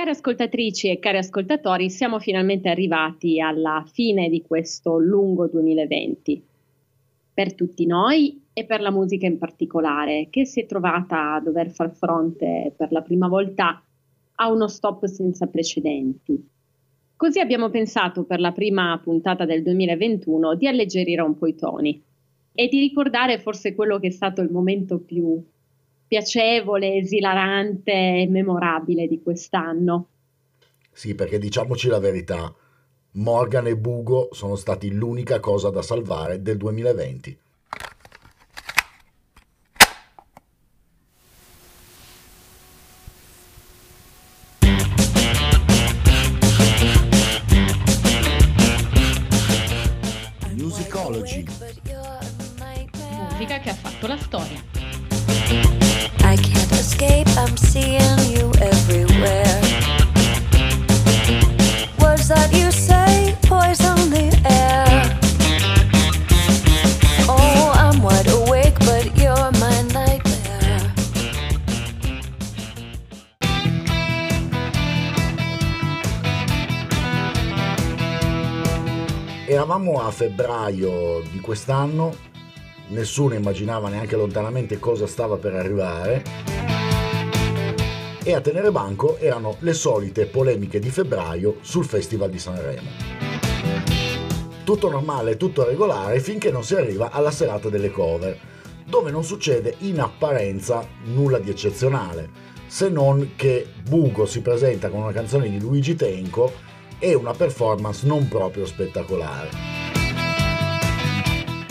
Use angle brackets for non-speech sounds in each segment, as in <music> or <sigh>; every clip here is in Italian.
Cari ascoltatrici e cari ascoltatori, siamo finalmente arrivati alla fine di questo lungo 2020. Per tutti noi e per la musica in particolare, che si è trovata a dover far fronte per la prima volta a uno stop senza precedenti. Così abbiamo pensato per la prima puntata del 2021 di alleggerire un po' i toni e di ricordare forse quello che è stato il momento più piacevole, esilarante e memorabile di quest'anno. Sì, perché diciamoci la verità, Morgan e Bugo sono stati l'unica cosa da salvare del 2020. Febbraio di quest'anno nessuno immaginava neanche lontanamente cosa stava per arrivare e a tenere banco erano le solite polemiche di febbraio sul Festival di Sanremo. Tutto normale, tutto regolare finché non si arriva alla serata delle cover, dove non succede in apparenza nulla di eccezionale, se non che Bugo si presenta con una canzone di Luigi Tenco e una performance non proprio spettacolare.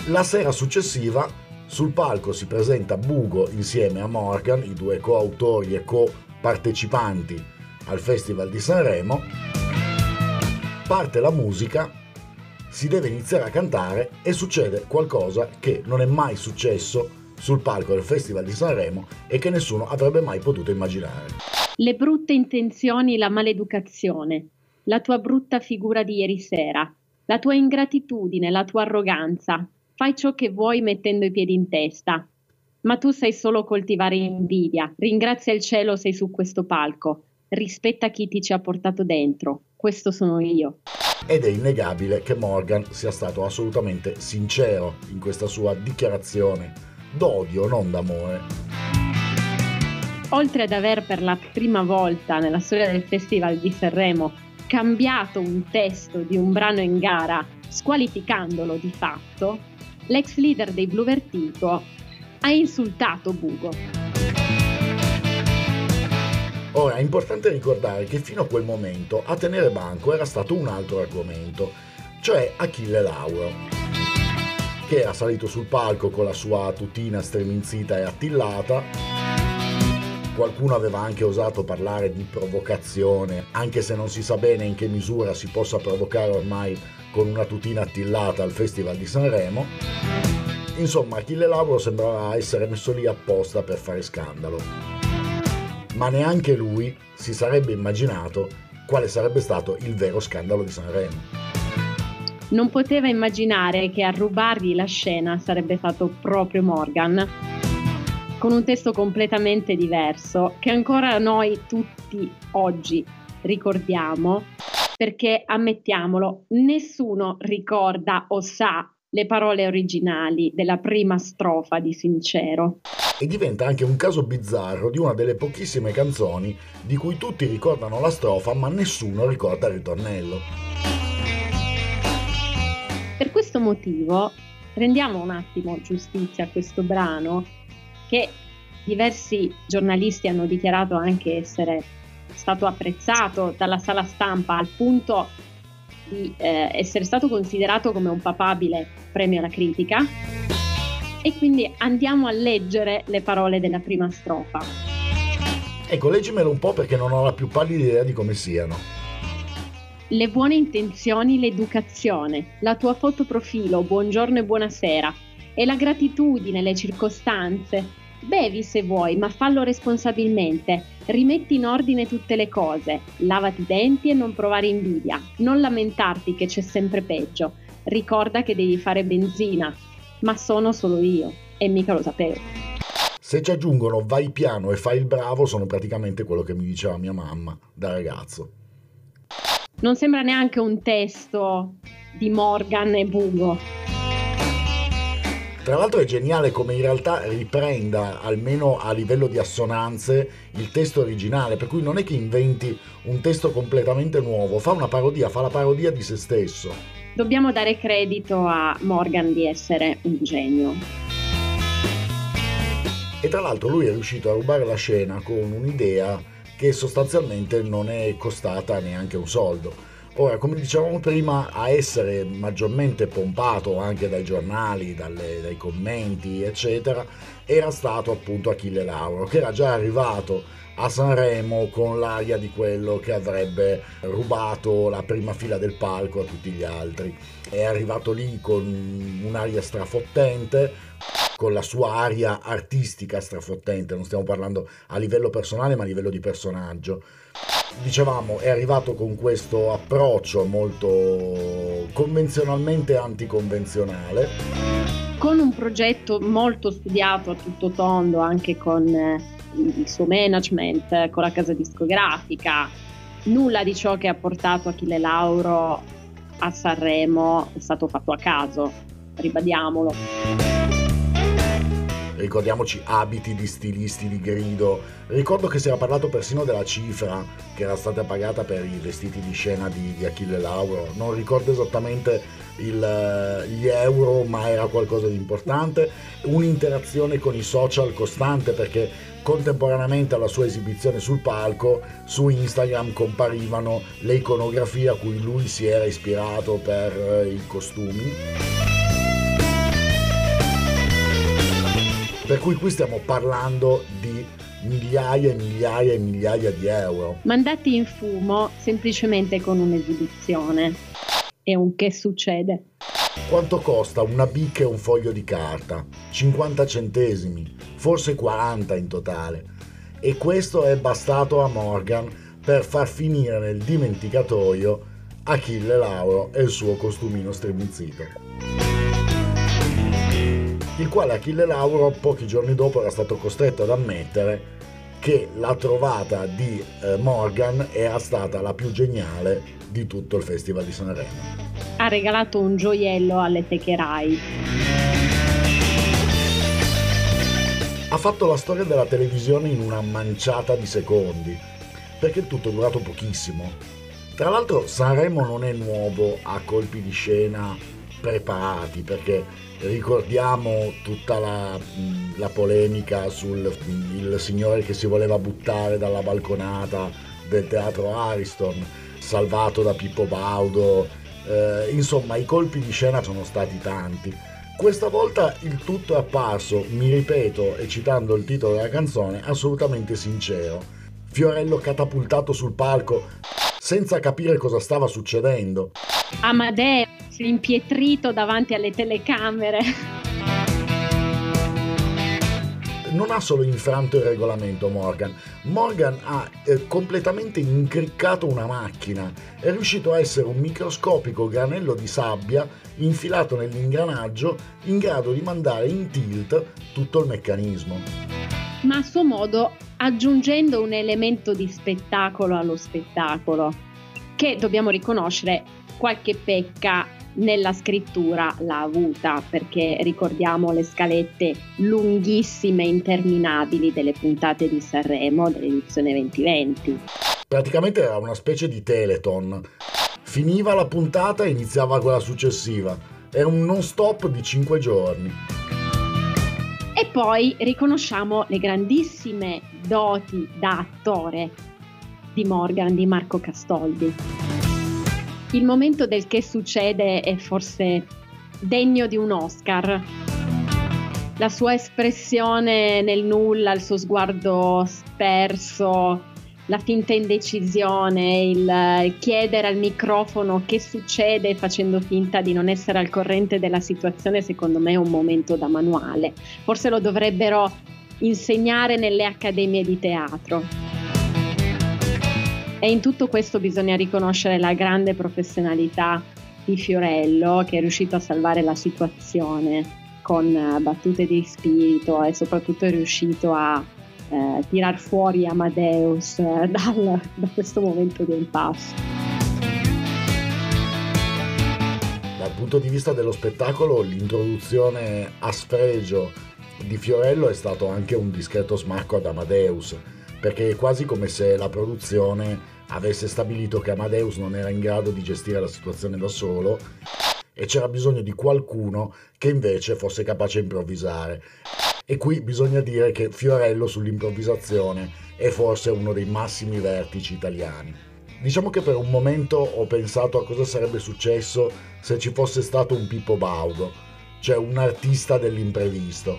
La sera successiva sul palco si presenta Bugo insieme a Morgan, i due coautori e co-partecipanti al Festival di Sanremo. Parte la musica, si deve iniziare a cantare e succede qualcosa che non è mai successo sul palco del Festival di Sanremo e che nessuno avrebbe mai potuto immaginare. Le brutte intenzioni, la maleducazione, la tua brutta figura di ieri sera, la tua ingratitudine, la tua arroganza, Fai ciò che vuoi mettendo i piedi in testa. Ma tu sai solo coltivare invidia. Ringrazia il cielo sei su questo palco. Rispetta chi ti ci ha portato dentro. Questo sono io. Ed è innegabile che Morgan sia stato assolutamente sincero in questa sua dichiarazione d'odio, non d'amore. Oltre ad aver per la prima volta nella storia del Festival di Sanremo cambiato un testo di un brano in gara, squalificandolo di fatto, l'ex leader dei Blue Vertigo ha insultato Bugo. Ora è importante ricordare che fino a quel momento a tenere banco era stato un altro argomento, cioè Achille Lauro, che era salito sul palco con la sua tutina streminzita e attillata. Qualcuno aveva anche osato parlare di provocazione, anche se non si sa bene in che misura si possa provocare ormai con una tutina attillata al Festival di Sanremo. Insomma, Achille Lauro sembrava essere messo lì apposta per fare scandalo. Ma neanche lui si sarebbe immaginato quale sarebbe stato il vero scandalo di Sanremo. Non poteva immaginare che a rubargli la scena sarebbe stato proprio Morgan, con un testo completamente diverso, che ancora noi tutti oggi ricordiamo perché ammettiamolo, nessuno ricorda o sa le parole originali della prima strofa di Sincero. E diventa anche un caso bizzarro di una delle pochissime canzoni di cui tutti ricordano la strofa ma nessuno ricorda il ritornello. Per questo motivo rendiamo un attimo giustizia a questo brano che diversi giornalisti hanno dichiarato anche essere stato apprezzato dalla sala stampa al punto di eh, essere stato considerato come un papabile premio alla critica. E quindi andiamo a leggere le parole della prima strofa. Ecco, leggimelo un po' perché non ho la più pallida idea di come siano. Le buone intenzioni, l'educazione, la tua foto profilo, buongiorno e buonasera, e la gratitudine, le circostanze, Bevi se vuoi, ma fallo responsabilmente. Rimetti in ordine tutte le cose. Lavati i denti e non provare invidia. Non lamentarti che c'è sempre peggio. Ricorda che devi fare benzina. Ma sono solo io e mica lo sapevo. Se ci aggiungono vai piano e fai il bravo, sono praticamente quello che mi diceva mia mamma da ragazzo. Non sembra neanche un testo di Morgan e Bugo. Tra l'altro è geniale come in realtà riprenda, almeno a livello di assonanze, il testo originale, per cui non è che inventi un testo completamente nuovo, fa una parodia, fa la parodia di se stesso. Dobbiamo dare credito a Morgan di essere un genio. E tra l'altro lui è riuscito a rubare la scena con un'idea che sostanzialmente non è costata neanche un soldo. Ora, come dicevamo prima, a essere maggiormente pompato anche dai giornali, dalle, dai commenti, eccetera, era stato appunto Achille Lauro, che era già arrivato a Sanremo con l'aria di quello che avrebbe rubato la prima fila del palco a tutti gli altri. È arrivato lì con un'aria strafottente, con la sua aria artistica strafottente, non stiamo parlando a livello personale ma a livello di personaggio. Dicevamo, è arrivato con questo approccio molto convenzionalmente anticonvenzionale. Con un progetto molto studiato a tutto tondo anche con eh, il suo management, con la casa discografica. Nulla di ciò che ha portato Achille Lauro a Sanremo è stato fatto a caso, ribadiamolo ricordiamoci abiti di stilisti di grido. Ricordo che si era parlato persino della cifra che era stata pagata per i vestiti di scena di, di Achille Lauro. Non ricordo esattamente il, gli euro, ma era qualcosa di importante. Un'interazione con i social costante perché contemporaneamente alla sua esibizione sul palco su Instagram comparivano le iconografie a cui lui si era ispirato per eh, i costumi. Per cui qui stiamo parlando di migliaia e migliaia e migliaia di euro. Mandati in fumo semplicemente con un'esibizione. E un che succede? Quanto costa una bicca e un foglio di carta? 50 centesimi, forse 40 in totale. E questo è bastato a Morgan per far finire nel dimenticatoio Achille Lauro e il suo costumino striminzito il quale Achille Lauro pochi giorni dopo era stato costretto ad ammettere che la trovata di eh, Morgan era stata la più geniale di tutto il Festival di Sanremo. Ha regalato un gioiello alle Techerai. Ha fatto la storia della televisione in una manciata di secondi, perché il tutto è durato pochissimo. Tra l'altro Sanremo non è nuovo a colpi di scena preparati, perché ricordiamo tutta la, la polemica sul signore che si voleva buttare dalla balconata del teatro Ariston, salvato da Pippo Baudo, eh, insomma i colpi di scena sono stati tanti. Questa volta il tutto è apparso, mi ripeto e citando il titolo della canzone, assolutamente sincero. Fiorello catapultato sul palco senza capire cosa stava succedendo. Amadeo impietrito davanti alle telecamere. Non ha solo infranto il regolamento Morgan, Morgan ha eh, completamente incriccato una macchina, è riuscito a essere un microscopico granello di sabbia infilato nell'ingranaggio in grado di mandare in tilt tutto il meccanismo. Ma a suo modo aggiungendo un elemento di spettacolo allo spettacolo, che dobbiamo riconoscere qualche pecca nella scrittura l'ha avuta perché ricordiamo le scalette lunghissime e interminabili delle puntate di Sanremo dell'edizione 2020. Praticamente era una specie di teleton. Finiva la puntata e iniziava quella successiva. Era un non stop di 5 giorni. E poi riconosciamo le grandissime doti da attore di Morgan, di Marco Castoldi il momento del che succede è forse degno di un Oscar. La sua espressione nel nulla, il suo sguardo sperso, la finta indecisione, il chiedere al microfono che succede facendo finta di non essere al corrente della situazione, secondo me è un momento da manuale. Forse lo dovrebbero insegnare nelle accademie di teatro. E in tutto questo bisogna riconoscere la grande professionalità di Fiorello che è riuscito a salvare la situazione con battute di spirito e soprattutto è riuscito a eh, tirar fuori Amadeus eh, <laughs> dal, da questo momento di impasse. Dal punto di vista dello spettacolo, l'introduzione a sfregio di Fiorello è stato anche un discreto smacco ad Amadeus, perché è quasi come se la produzione avesse stabilito che Amadeus non era in grado di gestire la situazione da solo e c'era bisogno di qualcuno che invece fosse capace di improvvisare. E qui bisogna dire che Fiorello sull'improvvisazione è forse uno dei massimi vertici italiani. Diciamo che per un momento ho pensato a cosa sarebbe successo se ci fosse stato un Pippo Baudo, cioè un artista dell'imprevisto.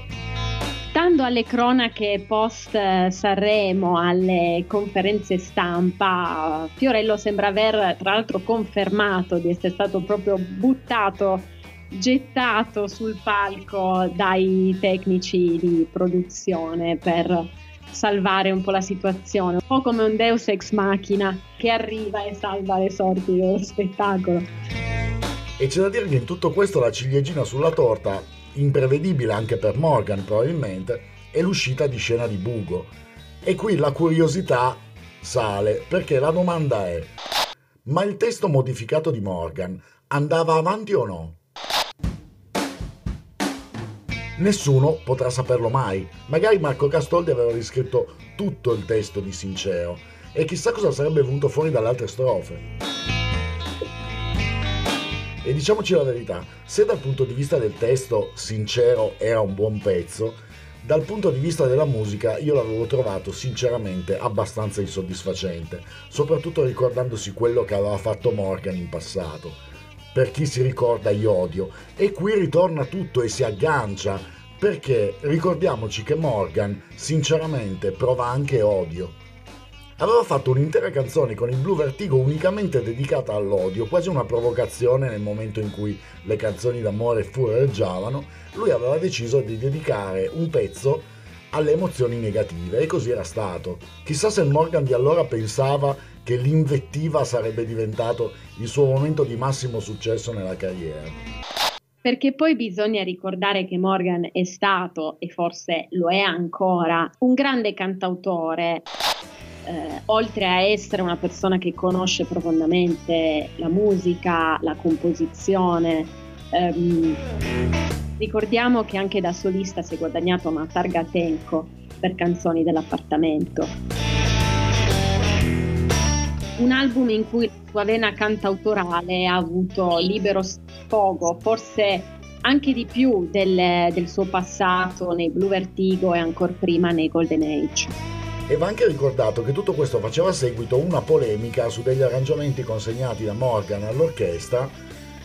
Stando alle cronache post eh, Sanremo, alle conferenze stampa, Fiorello sembra aver tra l'altro confermato di essere stato proprio buttato, gettato sul palco dai tecnici di produzione per salvare un po' la situazione, un po' come un Deus ex machina che arriva e salva le sorti dello spettacolo. E c'è da dire che in tutto questo la ciliegina sulla torta imprevedibile anche per Morgan probabilmente, è l'uscita di scena di Bugo. E qui la curiosità sale perché la domanda è, ma il testo modificato di Morgan andava avanti o no? Nessuno potrà saperlo mai. Magari Marco Castoldi aveva riscritto tutto il testo di Sincero e chissà cosa sarebbe venuto fuori dalle altre strofe. E diciamoci la verità, se dal punto di vista del testo sincero era un buon pezzo, dal punto di vista della musica io l'avevo trovato sinceramente abbastanza insoddisfacente, soprattutto ricordandosi quello che aveva fatto Morgan in passato. Per chi si ricorda io odio, e qui ritorna tutto e si aggancia, perché ricordiamoci che Morgan sinceramente prova anche odio aveva fatto un'intera canzone con il Blue Vertigo unicamente dedicata all'odio, quasi una provocazione nel momento in cui le canzoni d'amore fureggiavano, lui aveva deciso di dedicare un pezzo alle emozioni negative e così era stato. Chissà se Morgan di allora pensava che l'invettiva sarebbe diventato il suo momento di massimo successo nella carriera. Perché poi bisogna ricordare che Morgan è stato, e forse lo è ancora, un grande cantautore eh, oltre a essere una persona che conosce profondamente la musica, la composizione, ehm, ricordiamo che anche da solista si è guadagnato una targa Tenco per canzoni dell'appartamento. Un album in cui la sua vena cantautorale ha avuto libero sfogo, forse anche di più del, del suo passato nei Blue Vertigo e ancora prima nei Golden Age. E va anche ricordato che tutto questo faceva seguito a una polemica su degli arrangiamenti consegnati da Morgan all'orchestra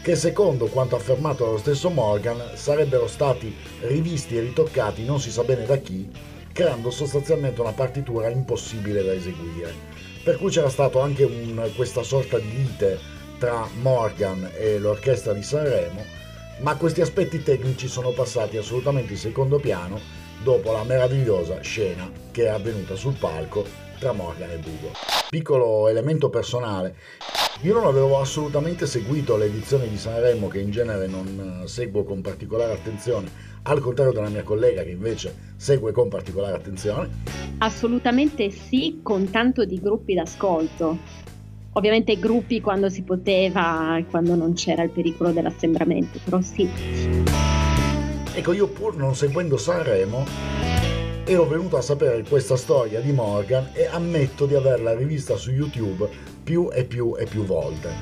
che secondo quanto affermato dallo stesso Morgan sarebbero stati rivisti e ritoccati non si sa bene da chi, creando sostanzialmente una partitura impossibile da eseguire. Per cui c'era stato anche un, questa sorta di lite tra Morgan e l'orchestra di Sanremo, ma questi aspetti tecnici sono passati assolutamente in secondo piano dopo la meravigliosa scena che è avvenuta sul palco tra Morgan e Bugo. Piccolo elemento personale, io non avevo assolutamente seguito le edizioni di Sanremo che in genere non eh, seguo con particolare attenzione, al contrario della mia collega che invece segue con particolare attenzione. Assolutamente sì, con tanto di gruppi d'ascolto. Ovviamente gruppi quando si poteva e quando non c'era il pericolo dell'assembramento, però sì. Ecco, io pur non seguendo Sanremo, ero venuto a sapere questa storia di Morgan e ammetto di averla rivista su YouTube più e più e più volte.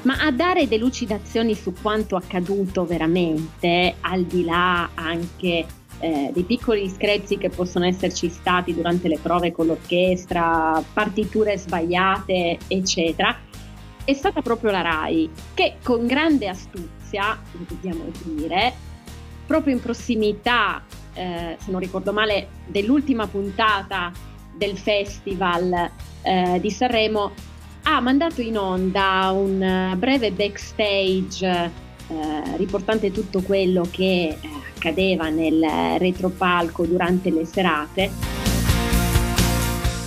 Ma a dare delucidazioni su quanto accaduto veramente, al di là anche eh, dei piccoli screzi che possono esserci stati durante le prove con l'orchestra, partiture sbagliate, eccetera, è stata proprio la RAI che con grande astuzia, lo dobbiamo dire, proprio in prossimità, eh, se non ricordo male, dell'ultima puntata del festival eh, di Sanremo, ha mandato in onda un breve backstage eh, riportante tutto quello che eh, accadeva nel retropalco durante le serate,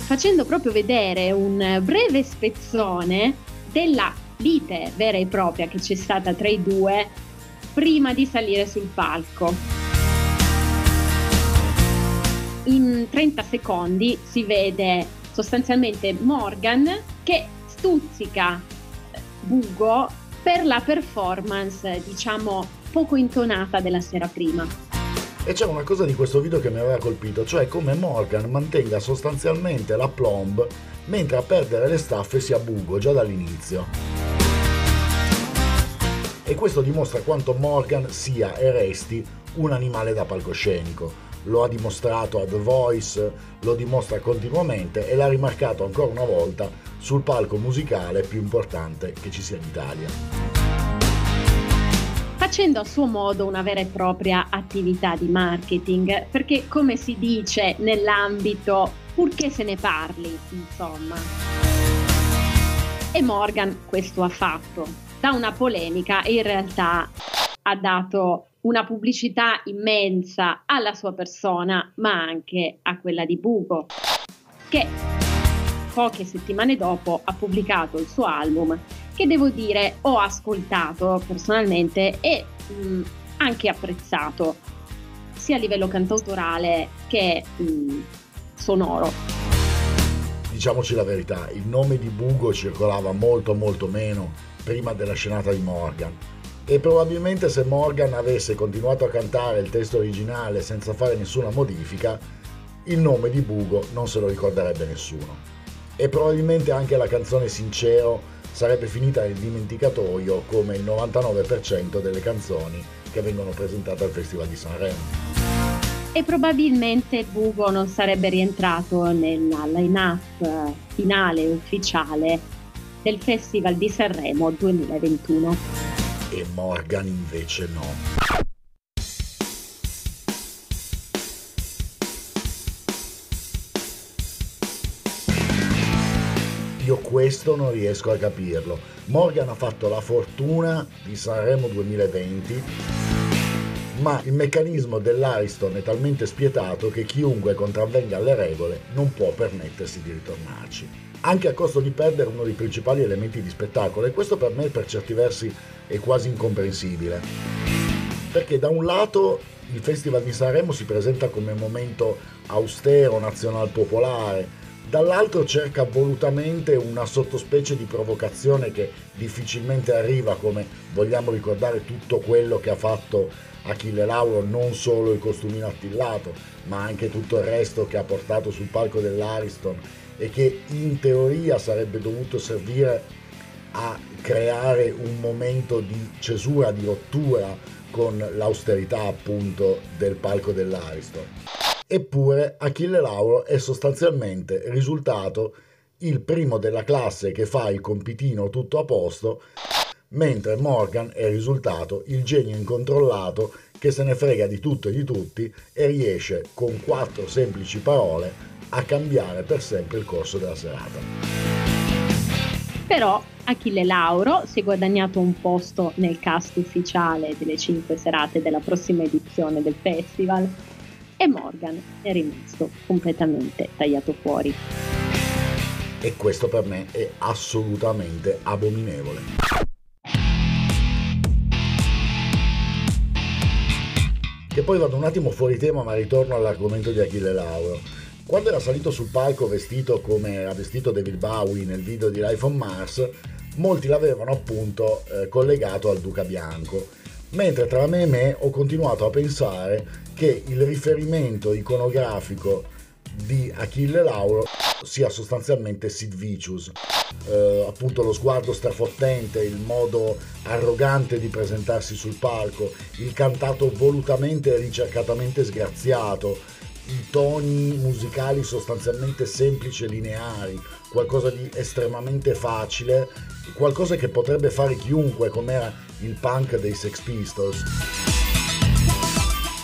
facendo proprio vedere un breve spezzone della lite vera e propria che c'è stata tra i due prima di salire sul palco. In 30 secondi si vede sostanzialmente Morgan che stuzzica Bugo per la performance, diciamo, poco intonata della sera prima. E c'è una cosa di questo video che mi aveva colpito, cioè come Morgan mantenga sostanzialmente la plomb mentre a perdere le staffe sia Bugo già dall'inizio. E questo dimostra quanto Morgan sia e resti un animale da palcoscenico. Lo ha dimostrato a The Voice, lo dimostra continuamente e l'ha rimarcato ancora una volta sul palco musicale più importante che ci sia in Italia facendo a suo modo una vera e propria attività di marketing, perché come si dice nell'ambito purché se ne parli, insomma. E Morgan questo ha fatto, da una polemica in realtà ha dato una pubblicità immensa alla sua persona, ma anche a quella di Bugo, che poche settimane dopo ha pubblicato il suo album che devo dire ho ascoltato personalmente e mh, mm, anche apprezzato sia a livello cantautorale che mh, mm, sonoro. Diciamoci la verità, il nome di Bugo circolava molto molto meno prima della scenata di Morgan e probabilmente se Morgan avesse continuato a cantare il testo originale senza fare nessuna modifica, il nome di Bugo non se lo ricorderebbe nessuno. E probabilmente anche la canzone Sincero sarebbe finita nel dimenticatoio come il 99% delle canzoni che vengono presentate al Festival di Sanremo. E probabilmente Bugo non sarebbe rientrato nella line-up finale ufficiale del Festival di Sanremo 2021. E Morgan invece no. Questo non riesco a capirlo. Morgan ha fatto la fortuna di Sanremo 2020, ma il meccanismo dell'Ariston è talmente spietato che chiunque contravvenga alle regole non può permettersi di ritornarci. Anche a costo di perdere uno dei principali elementi di spettacolo, e questo per me per certi versi è quasi incomprensibile. Perché da un lato il Festival di Sanremo si presenta come momento austero, nazional popolare, dall'altro cerca volutamente una sottospecie di provocazione che difficilmente arriva come vogliamo ricordare tutto quello che ha fatto Achille Lauro, non solo il costumino attillato, ma anche tutto il resto che ha portato sul palco dell'Ariston e che in teoria sarebbe dovuto servire a creare un momento di cesura, di rottura con l'austerità appunto del palco dell'Ariston. Eppure Achille Lauro è sostanzialmente risultato il primo della classe che fa il compitino tutto a posto, mentre Morgan è risultato il genio incontrollato che se ne frega di tutto e di tutti e riesce con quattro semplici parole a cambiare per sempre il corso della serata. Però Achille Lauro si è guadagnato un posto nel cast ufficiale delle cinque serate della prossima edizione del festival e Morgan è rimasto completamente tagliato fuori. E questo per me è assolutamente abominevole. Che poi vado un attimo fuori tema ma ritorno all'argomento di Achille Lauro. Quando era salito sul palco vestito come era vestito David Bowie nel video di Life on Mars, molti l'avevano appunto eh, collegato al Duca Bianco mentre tra me e me ho continuato a pensare che il riferimento iconografico di Achille Lauro sia sostanzialmente Sid Vicious. Eh, appunto lo sguardo strafottente, il modo arrogante di presentarsi sul palco, il cantato volutamente e ricercatamente sgraziato, i toni musicali sostanzialmente semplici e lineari, qualcosa di estremamente facile, qualcosa che potrebbe fare chiunque, come era il punk dei Sex Pistols.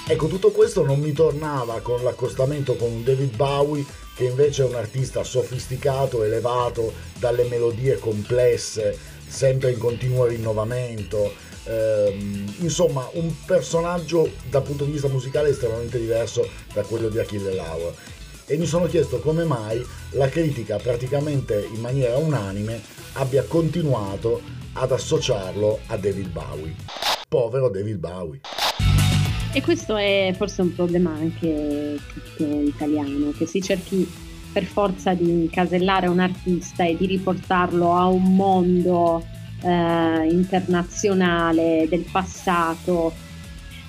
Ecco, tutto questo non mi tornava con l'accostamento con David Bowie che invece è un artista sofisticato, elevato, dalle melodie complesse, sempre in continuo rinnovamento, ehm, insomma un personaggio dal punto di vista musicale estremamente diverso da quello di Achille Lauro e mi sono chiesto come mai la critica praticamente in maniera unanime abbia continuato ad associarlo a David Bowie. Povero David Bowie. E questo è forse un problema anche tutto italiano, che si cerchi per forza di incasellare un artista e di riportarlo a un mondo eh, internazionale del passato,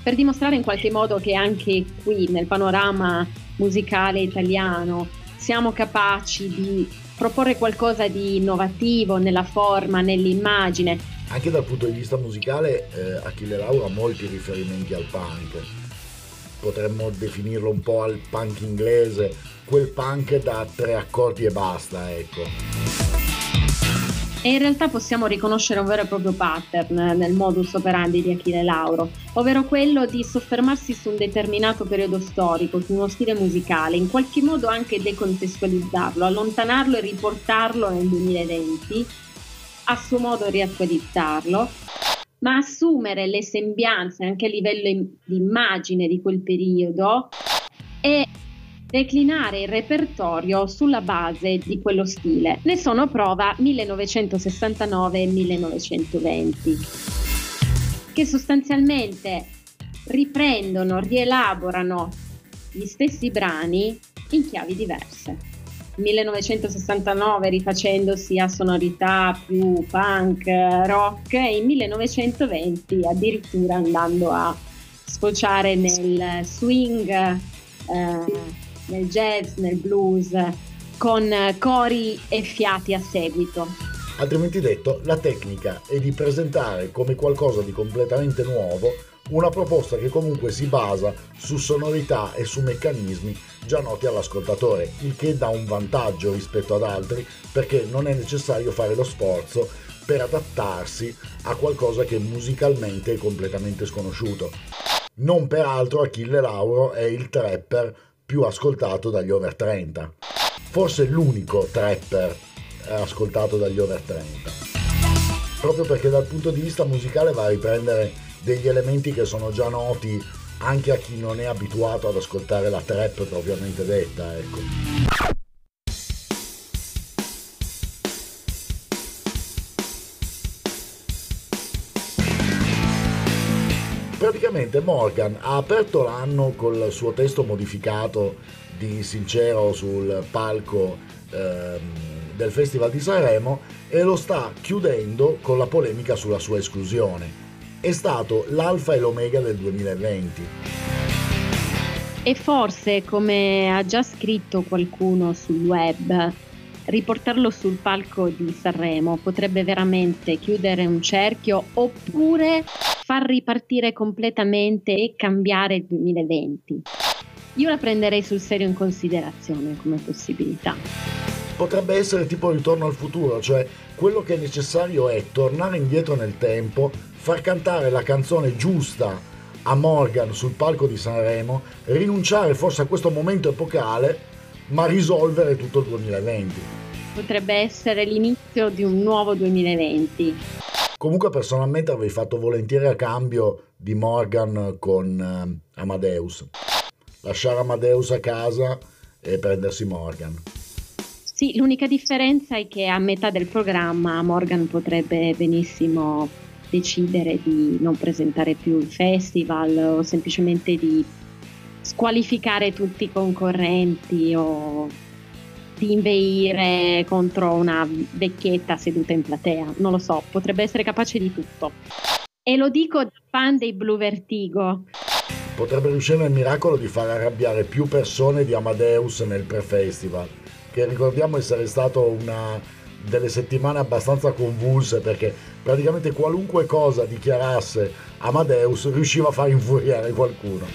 per dimostrare in qualche modo che anche qui nel panorama musicale italiano siamo capaci di proporre qualcosa di innovativo nella forma, nell'immagine. Anche dal punto di vista musicale, eh, Achille Lauro ha molti riferimenti al punk. Potremmo definirlo un po' al punk inglese, quel punk da tre accordi e basta, ecco. E in realtà possiamo riconoscere un vero e proprio pattern nel modus operandi di Achille Lauro, ovvero quello di soffermarsi su un determinato periodo storico, su uno stile musicale, in qualche modo anche decontestualizzarlo, allontanarlo e riportarlo nel 2020, a suo modo riattualizzarlo, ma assumere le sembianze anche a livello di immagine di quel periodo e declinare il repertorio sulla base di quello stile. Ne sono prova 1969 e 1920, che sostanzialmente riprendono, rielaborano gli stessi brani in chiavi diverse. 1969 rifacendosi a sonorità più punk, rock e in 1920 addirittura andando a sfociare nel swing eh, nel jazz, nel blues, con cori e fiati a seguito. Altrimenti detto, la tecnica è di presentare come qualcosa di completamente nuovo una proposta che comunque si basa su sonorità e su meccanismi già noti all'ascoltatore, il che dà un vantaggio rispetto ad altri perché non è necessario fare lo sforzo per adattarsi a qualcosa che musicalmente è completamente sconosciuto. Non peraltro Achille Lauro è il trapper più ascoltato dagli over 30. Forse l'unico trapper ascoltato dagli over 30. Proprio perché dal punto di vista musicale va a riprendere degli elementi che sono già noti anche a chi non è abituato ad ascoltare la trap propriamente detta, ecco. Praticamente Morgan ha aperto l'anno col suo testo modificato di Sincero sul palco ehm, del Festival di Sanremo e lo sta chiudendo con la polemica sulla sua esclusione. È stato l'alfa e l'omega del 2020. E forse, come ha già scritto qualcuno sul web, riportarlo sul palco di Sanremo potrebbe veramente chiudere un cerchio oppure far ripartire completamente e cambiare il 2020. Io la prenderei sul serio in considerazione come possibilità. Potrebbe essere tipo ritorno al futuro, cioè quello che è necessario è tornare indietro nel tempo, far cantare la canzone giusta a Morgan sul palco di Sanremo, rinunciare forse a questo momento epocale, ma risolvere tutto il 2020. Potrebbe essere l'inizio di un nuovo 2020. Comunque personalmente avrei fatto volentieri a cambio di Morgan con eh, Amadeus. Lasciare Amadeus a casa e prendersi Morgan. Sì, l'unica differenza è che a metà del programma Morgan potrebbe benissimo decidere di non presentare più il festival o semplicemente di squalificare tutti i concorrenti o di inveire contro una vecchietta seduta in platea. Non lo so, potrebbe essere capace di tutto. E lo dico da fan dei Blue Vertigo. Potrebbe riuscire nel miracolo di far arrabbiare più persone di Amadeus nel pre-festival, che ricordiamo essere stato una delle settimane abbastanza convulse perché praticamente qualunque cosa dichiarasse Amadeus riusciva a far infuriare qualcuno.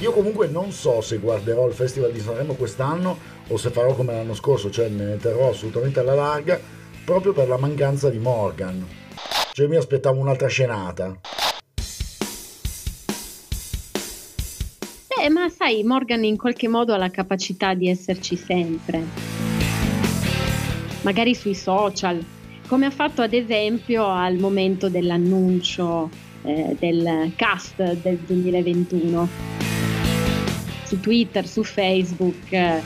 Io comunque non so se guarderò il Festival di Sanremo quest'anno o se farò come l'anno scorso, cioè ne terrò assolutamente alla larga, proprio per la mancanza di Morgan. Cioè mi aspettavo un'altra scenata. Eh, ma sai, Morgan in qualche modo ha la capacità di esserci sempre. Magari sui social, come ha fatto ad esempio al momento dell'annuncio eh, del cast del 2021 su Twitter, su Facebook.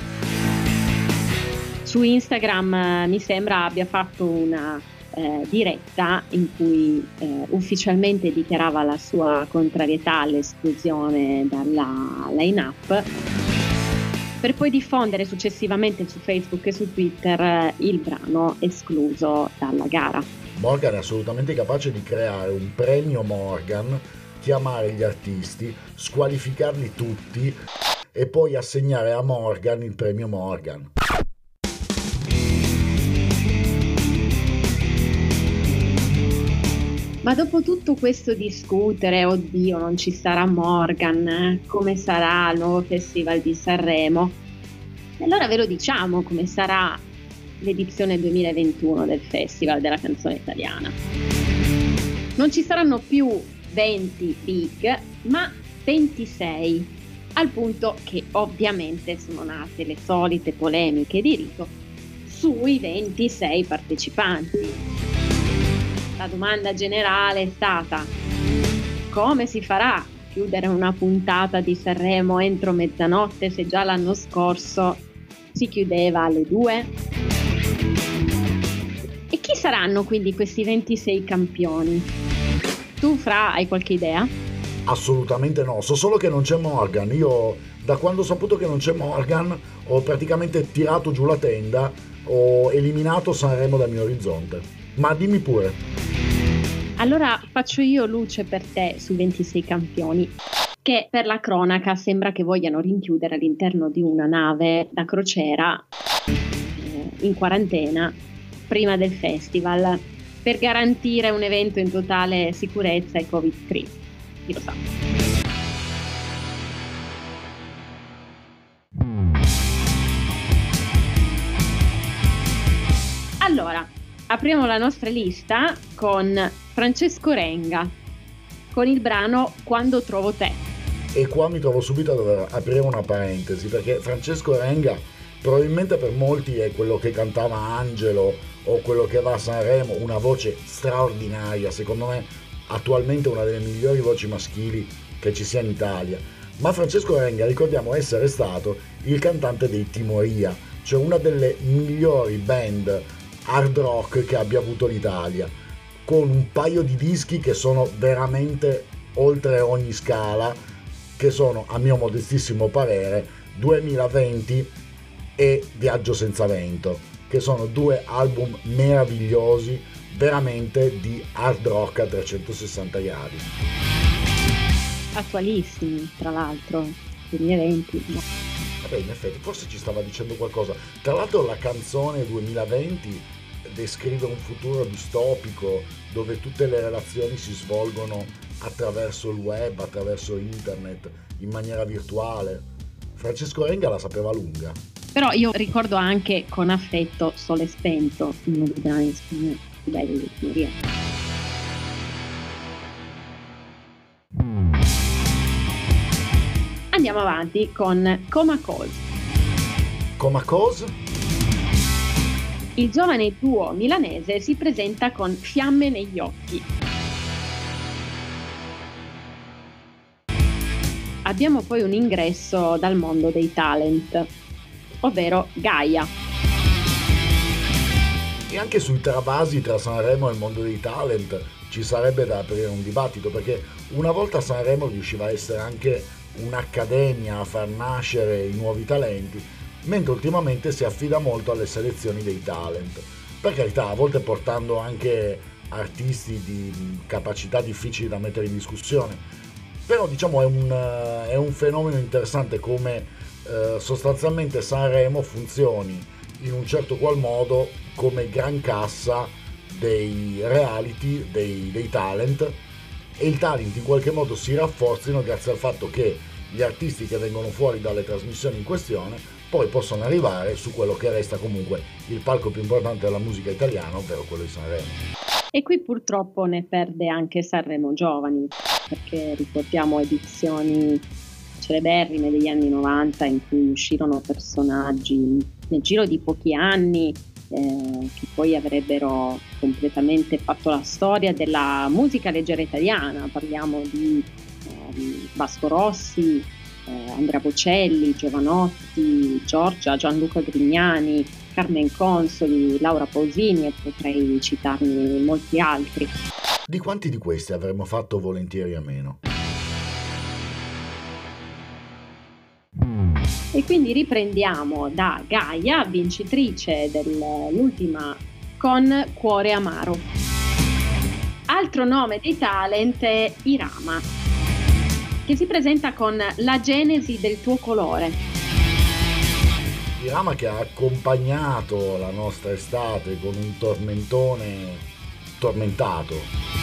su Instagram eh, mi sembra abbia fatto una eh, diretta in cui eh, ufficialmente dichiarava la sua contrarietà all'esclusione dalla line-up per poi diffondere successivamente su Facebook e su Twitter eh, il brano escluso dalla gara. Morgan è assolutamente capace di creare un premio Morgan, chiamare gli artisti, squalificarli tutti e poi assegnare a Morgan il premio Morgan. Ma dopo tutto questo discutere, oddio, non ci sarà Morgan, come sarà il nuovo festival di Sanremo? Allora ve lo diciamo come sarà l'edizione 2021 del Festival della canzone italiana. Non ci saranno più 20 big, ma 26, al punto che ovviamente sono nate le solite polemiche di rito sui 26 partecipanti la domanda generale è stata come si farà chiudere una puntata di Sanremo entro mezzanotte se già l'anno scorso si chiudeva alle due? E chi saranno quindi questi 26 campioni? Tu, Fra, hai qualche idea? Assolutamente no, so solo che non c'è Morgan. Io da quando ho saputo che non c'è Morgan ho praticamente tirato giù la tenda, ho eliminato Sanremo dal mio orizzonte. Ma dimmi pure. Allora faccio io luce per te sui 26 campioni che per la cronaca sembra che vogliano rinchiudere all'interno di una nave da crociera eh, in quarantena prima del festival per garantire un evento in totale sicurezza e covid-free. Chi lo sa. Allora, apriamo la nostra lista con Francesco Renga con il brano Quando trovo te. E qua mi trovo subito a dover aprire una parentesi perché Francesco Renga probabilmente per molti è quello che cantava Angelo o quello che va a Sanremo, una voce straordinaria, secondo me attualmente una delle migliori voci maschili che ci sia in Italia. Ma Francesco Renga ricordiamo essere stato il cantante dei Timoria, cioè una delle migliori band hard rock che abbia avuto l'Italia, con un paio di dischi che sono veramente oltre ogni scala, che sono a mio modestissimo parere 2020 e Viaggio senza vento, che sono due album meravigliosi veramente di hard rock a 360 gradi. Attualissimi, tra l'altro, 2020. No. Vabbè, in effetti, forse ci stava dicendo qualcosa. Tra l'altro la canzone 2020 descrive un futuro distopico dove tutte le relazioni si svolgono attraverso il web, attraverso internet, in maniera virtuale. Francesco Renga la sapeva lunga. Però io ricordo anche con affetto Sole Spento, uno dei brani più belli di Maria. Andiamo avanti con Coma Cause. Coma Cause? il giovane duo milanese si presenta con fiamme negli occhi. Abbiamo poi un ingresso dal mondo dei talent, ovvero Gaia. E anche sui travasi tra Sanremo e il mondo dei talent ci sarebbe da aprire un dibattito perché una volta Sanremo riusciva a essere anche un'accademia a far nascere i nuovi talenti mentre ultimamente si affida molto alle selezioni dei talent. Per carità, a volte portando anche artisti di capacità difficili da mettere in discussione, però diciamo è un, è un fenomeno interessante come eh, sostanzialmente Sanremo funzioni in un certo qual modo come gran cassa dei reality, dei, dei talent e i talent in qualche modo si rafforzino grazie al fatto che gli artisti che vengono fuori dalle trasmissioni in questione poi possono arrivare su quello che resta comunque il palco più importante della musica italiana, ovvero quello di Sanremo. E qui purtroppo ne perde anche Sanremo Giovani, perché ricordiamo edizioni celeberrime degli anni 90 in cui uscirono personaggi nel giro di pochi anni eh, che poi avrebbero completamente fatto la storia della musica leggera italiana. Parliamo di eh, Vasco Rossi, eh, Andrea Bocelli, Giovanotti, Giorgia, Gianluca Grignani, Carmen Consoli, Laura Pausini e potrei citarne molti altri. Di quanti di questi avremmo fatto volentieri a meno? E quindi riprendiamo da Gaia, vincitrice dell'ultima con Cuore Amaro. Altro nome dei talent è Irama, che si presenta con La genesi del tuo colore. Irama che ha accompagnato la nostra estate con un tormentone tormentato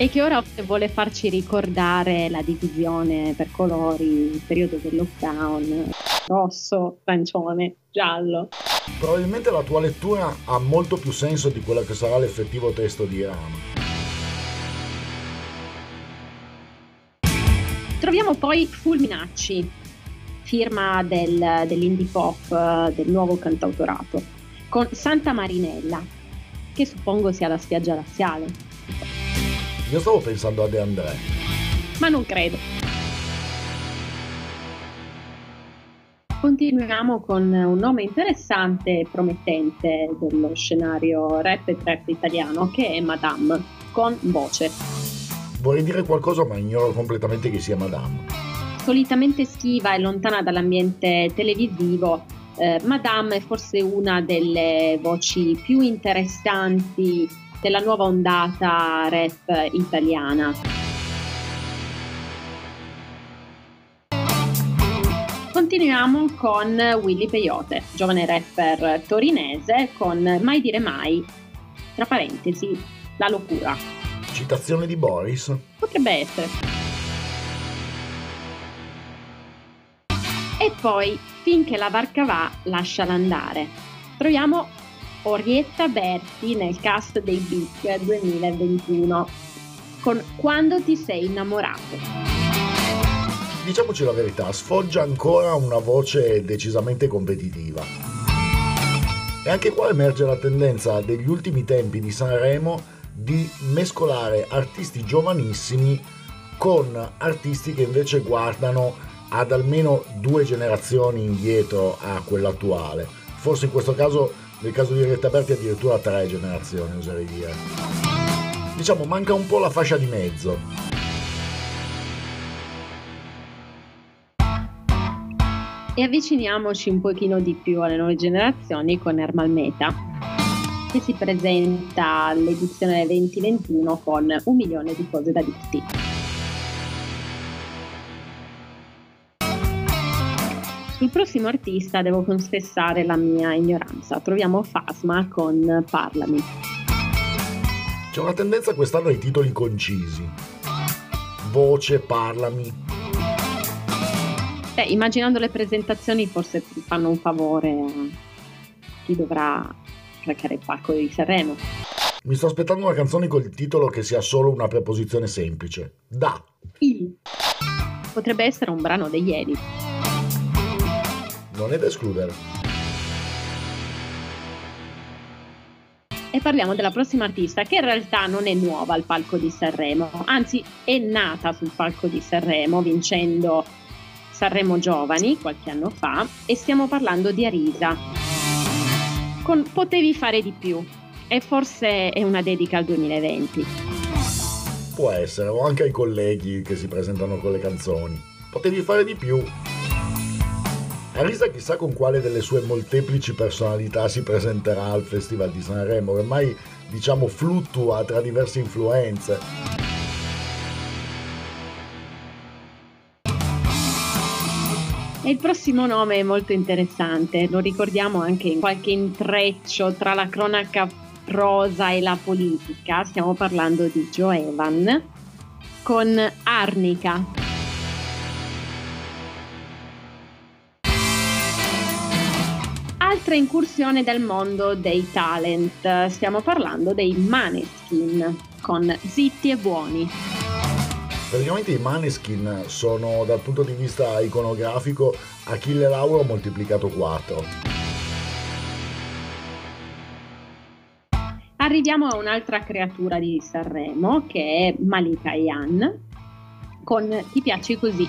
e che ora vuole farci ricordare la divisione per colori, il periodo del lockdown, rosso, arancione, giallo. Probabilmente la tua lettura ha molto più senso di quello che sarà l'effettivo testo di Rama. Troviamo poi Fulminacci, firma del, dell'indie pop del nuovo cantautorato, con Santa Marinella, che suppongo sia la spiaggia laziale. Io stavo pensando a De André. Ma non credo. Continuiamo con un nome interessante e promettente dello scenario rap e trap italiano che è Madame, con voce. Vorrei dire qualcosa ma ignoro completamente chi sia Madame. Solitamente schiva e lontana dall'ambiente televisivo, eh, Madame è forse una delle voci più interessanti della nuova ondata rap italiana. Continuiamo con Willy Peyote, giovane rapper torinese con Mai dire mai, tra parentesi, la locura. Citazione di Boris? Potrebbe essere. E poi, finché la barca va, lasciala andare. Troviamo Orietta Berti nel cast dei Big 2021 con Quando ti sei innamorato. Diciamoci la verità, sfoggia ancora una voce decisamente competitiva. E anche qua emerge la tendenza degli ultimi tempi di Sanremo di mescolare artisti giovanissimi con artisti che invece guardano ad almeno due generazioni indietro a quella attuale. Forse in questo caso nel caso di Retta Berti addirittura tre generazioni oserei dire. Diciamo manca un po' la fascia di mezzo. E avviciniamoci un pochino di più alle nuove generazioni con Ermal Meta, che si presenta all'edizione 2021 con un milione di cose da dirti. Sul prossimo artista devo confessare la mia ignoranza. Troviamo Fasma con Parlami. C'è una tendenza quest'anno ai titoli concisi. Voce, parlami. Beh, immaginando le presentazioni forse fanno un favore a chi dovrà recare il palco di Sanremo. Mi sto aspettando una canzone col titolo che sia solo una preposizione semplice. Da. Il. Potrebbe essere un brano degli Edit non è da escludere. E parliamo della prossima artista che in realtà non è nuova al palco di Sanremo, anzi è nata sul palco di Sanremo vincendo Sanremo Giovani qualche anno fa e stiamo parlando di Arisa. Con Potevi fare di più e forse è una dedica al 2020. Può essere, o anche ai colleghi che si presentano con le canzoni. Potevi fare di più. Arisa chissà con quale delle sue molteplici personalità si presenterà al Festival di Sanremo, ormai diciamo fluttua tra diverse influenze. Il prossimo nome è molto interessante, lo ricordiamo anche in qualche intreccio tra la cronaca prosa e la politica, stiamo parlando di Joe Evan con Arnica. Altra incursione del mondo dei talent, stiamo parlando dei Maneskin con Zitti e Buoni. Praticamente i Maneskin sono dal punto di vista iconografico Achille Lauro moltiplicato 4. Arriviamo a un'altra creatura di Sanremo che è Malika Yan con Ti piaci così.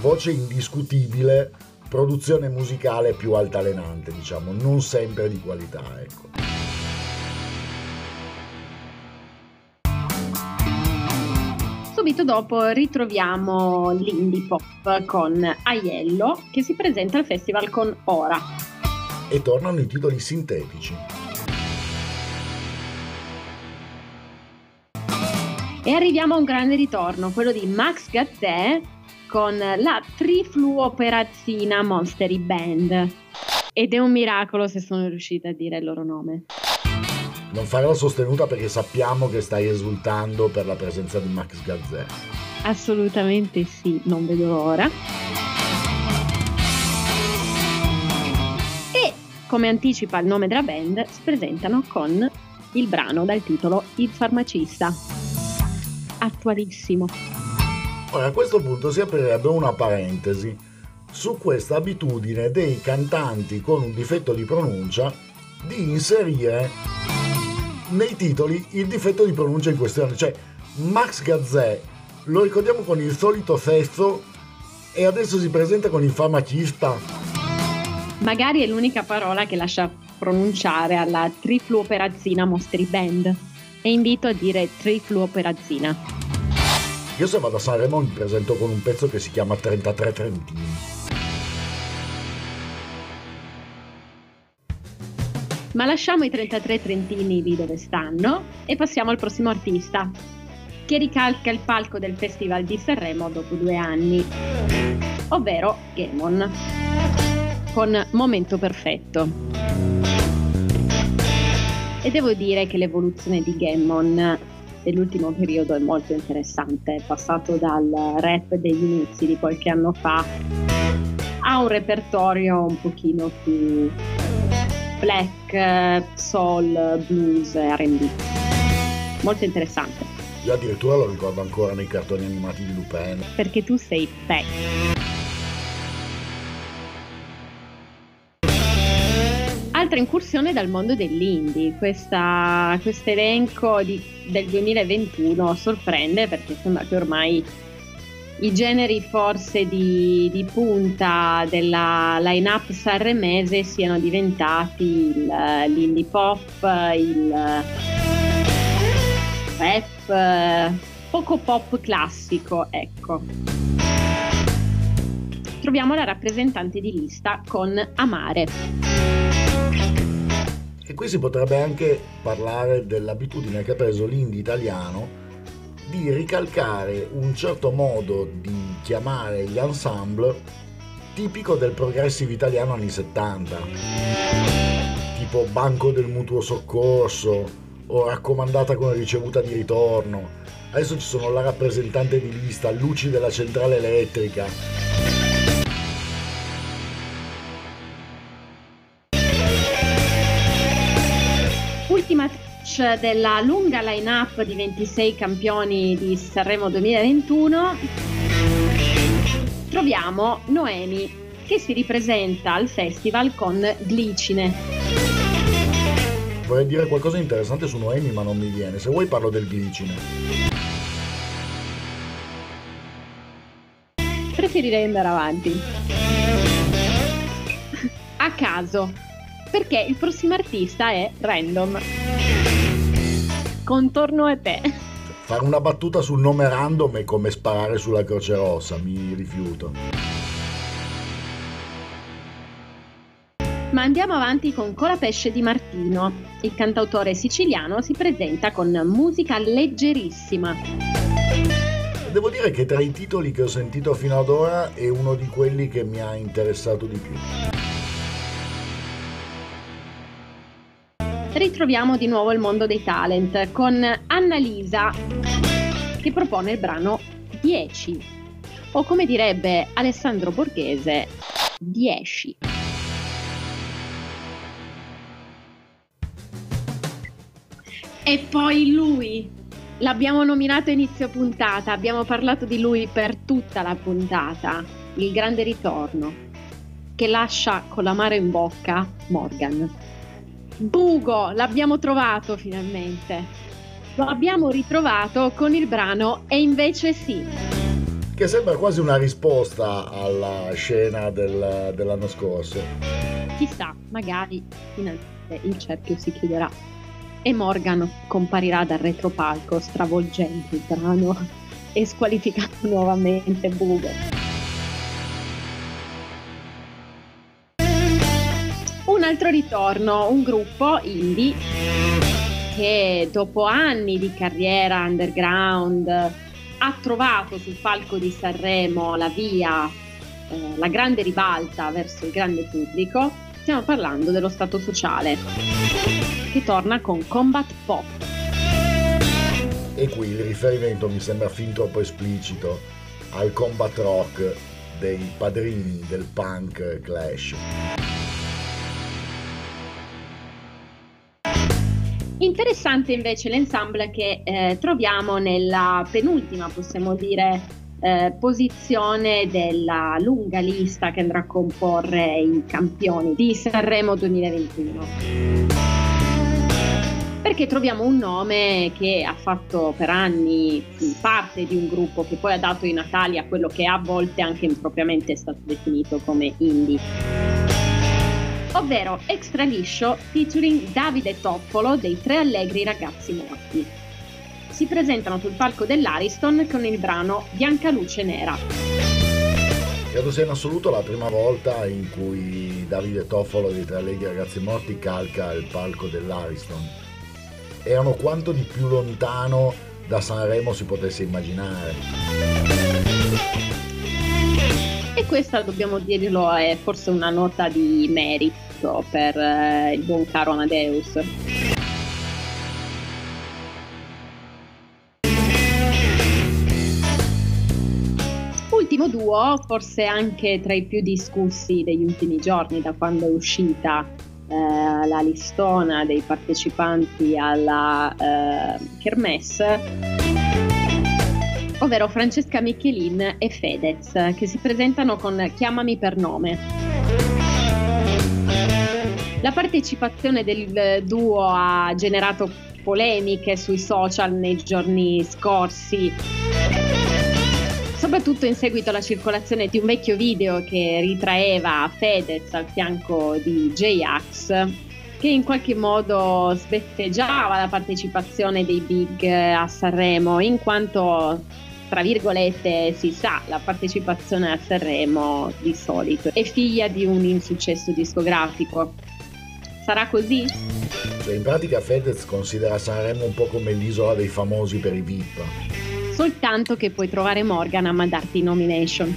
Voce indiscutibile produzione musicale più altalenante, diciamo, non sempre di qualità, ecco. Subito dopo ritroviamo l'indie pop con Aiello che si presenta al festival con Ora. E tornano i titoli sintetici. E arriviamo a un grande ritorno, quello di Max Gazzè con la Trifluoperazzina Monstery Band. Ed è un miracolo se sono riuscita a dire il loro nome. Non farò sostenuta perché sappiamo che stai esultando per la presenza di Max Gazzè. Assolutamente sì, non vedo l'ora. E come anticipa il nome della band, si presentano con il brano dal titolo Il farmacista. Attualissimo. Ora a questo punto si aprirebbe una parentesi su questa abitudine dei cantanti con un difetto di pronuncia di inserire nei titoli il difetto di pronuncia in questione. Cioè, Max Gazzè lo ricordiamo con il solito sesso e adesso si presenta con il farmacista. Magari è l'unica parola che lascia pronunciare alla trifluoperazzina Mostri Band. E invito a dire trifluoperazzina. Io se vado a Sanremo mi presento con un pezzo che si chiama 33 Trentini. Ma lasciamo i 33 trentini lì dove stanno e passiamo al prossimo artista, che ricalca il palco del Festival di Sanremo dopo due anni, ovvero Gemon, con Momento Perfetto. E devo dire che l'evoluzione di Gammon dell'ultimo periodo è molto interessante, è passato dal rap degli inizi di qualche anno fa a un repertorio un pochino più black, soul, blues RB. Molto interessante. Io addirittura lo ricordo ancora nei cartoni animati di Lupin. Perché tu sei vecchio. Altra incursione dal mondo dell'indie, questo elenco del 2021 sorprende perché sembra che ormai i generi forse di, di punta della line-up sanremese siano diventati il, l'indie pop, il rap, poco pop classico, ecco. Troviamo la rappresentante di lista con Amare. Qui si potrebbe anche parlare dell'abitudine che ha preso l'indie italiano di ricalcare un certo modo di chiamare gli ensemble tipico del progressive italiano anni 70, tipo Banco del Mutuo Soccorso o Raccomandata con ricevuta di ritorno. Adesso ci sono la rappresentante di lista, Luci della centrale elettrica. Ultima della lunga line-up di 26 campioni di Sanremo 2021 troviamo Noemi che si ripresenta al festival con Glicine. Vorrei dire qualcosa di interessante su Noemi ma non mi viene, se vuoi parlo del Glicine. Preferirei andare avanti. A caso, perché il prossimo artista è Random. Contorno a te. Fare una battuta sul nome random è come sparare sulla Croce Rossa, mi rifiuto. Ma andiamo avanti con Colapesce di Martino. Il cantautore siciliano si presenta con musica leggerissima. Devo dire che tra i titoli che ho sentito fino ad ora è uno di quelli che mi ha interessato di più. Ritroviamo di nuovo il mondo dei talent con Annalisa che propone il brano 10 o come direbbe Alessandro Borghese 10. E poi lui, l'abbiamo nominato inizio puntata, abbiamo parlato di lui per tutta la puntata, il grande ritorno, che lascia con l'amaro in bocca Morgan. Bugo, l'abbiamo trovato finalmente. Lo abbiamo ritrovato con il brano E invece sì. che sembra quasi una risposta alla scena del, dell'anno scorso. Chissà, magari finalmente il cerchio si chiuderà e Morgan comparirà dal retropalco stravolgendo il brano e squalificando nuovamente Bugo. Un altro ritorno, un gruppo indie che dopo anni di carriera underground ha trovato sul palco di Sanremo la via, eh, la grande ribalta verso il grande pubblico, stiamo parlando dello Stato sociale, che torna con Combat Pop. E qui il riferimento mi sembra fin troppo esplicito al combat rock dei padrini del punk Clash. Interessante invece l'ensemble che eh, troviamo nella penultima, possiamo dire, eh, posizione della lunga lista che andrà a comporre i campioni di Sanremo 2021. Perché troviamo un nome che ha fatto per anni parte di un gruppo che poi ha dato i natali a quello che a volte anche impropriamente è stato definito come indie ovvero Extra Liscio featuring Davide Toppolo dei Tre Allegri Ragazzi Morti. Si presentano sul palco dell'Ariston con il brano Bianca Luce Nera. Credo sia in assoluto la prima volta in cui Davide Toffolo dei Tre Allegri Ragazzi Morti calca il palco dell'Ariston. Erano quanto di più lontano da Sanremo si potesse immaginare. E questa, dobbiamo dirlo, è forse una nota di merito tutto per eh, il buon caro Amadeus. Ultimo duo, forse anche tra i più discussi degli ultimi giorni da quando è uscita eh, la listona dei partecipanti alla eh, Kermesse, ovvero Francesca Michelin e Fedez, che si presentano con Chiamami per nome. La partecipazione del duo ha generato polemiche sui social nei giorni scorsi, soprattutto in seguito alla circolazione di un vecchio video che ritraeva Fedez al fianco di J-Ax che in qualche modo sbeffeggiava la partecipazione dei big a Sanremo in quanto tra virgolette si sa la partecipazione a Sanremo di solito è figlia di un insuccesso discografico Sarà così? In pratica Fedez considera Sanremo un po' come l'isola dei famosi per i VIP. Soltanto che puoi trovare Morgan a mandarti nomination.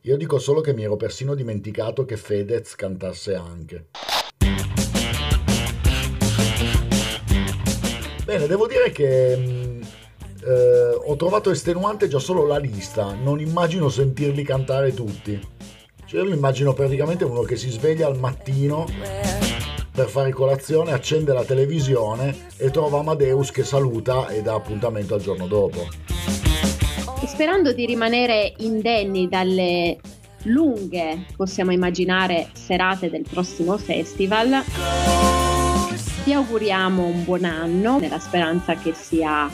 Io dico solo che mi ero persino dimenticato che Fedez cantasse anche. Bene, devo dire che mh, eh, ho trovato estenuante già solo la lista, non immagino sentirli cantare tutti. Cioè, io mi immagino praticamente uno che si sveglia al mattino per fare colazione, accende la televisione e trova Amadeus che saluta e dà appuntamento al giorno dopo. Sperando di rimanere indenni dalle lunghe, possiamo immaginare, serate del prossimo festival, vi auguriamo un buon anno nella speranza che sia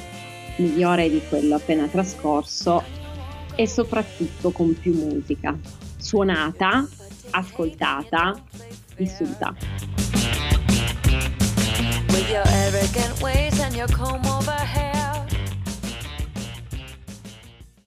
migliore di quello appena trascorso e soprattutto con più musica, suonata, ascoltata, vissuta. With your arrogant ways and your comb over hair.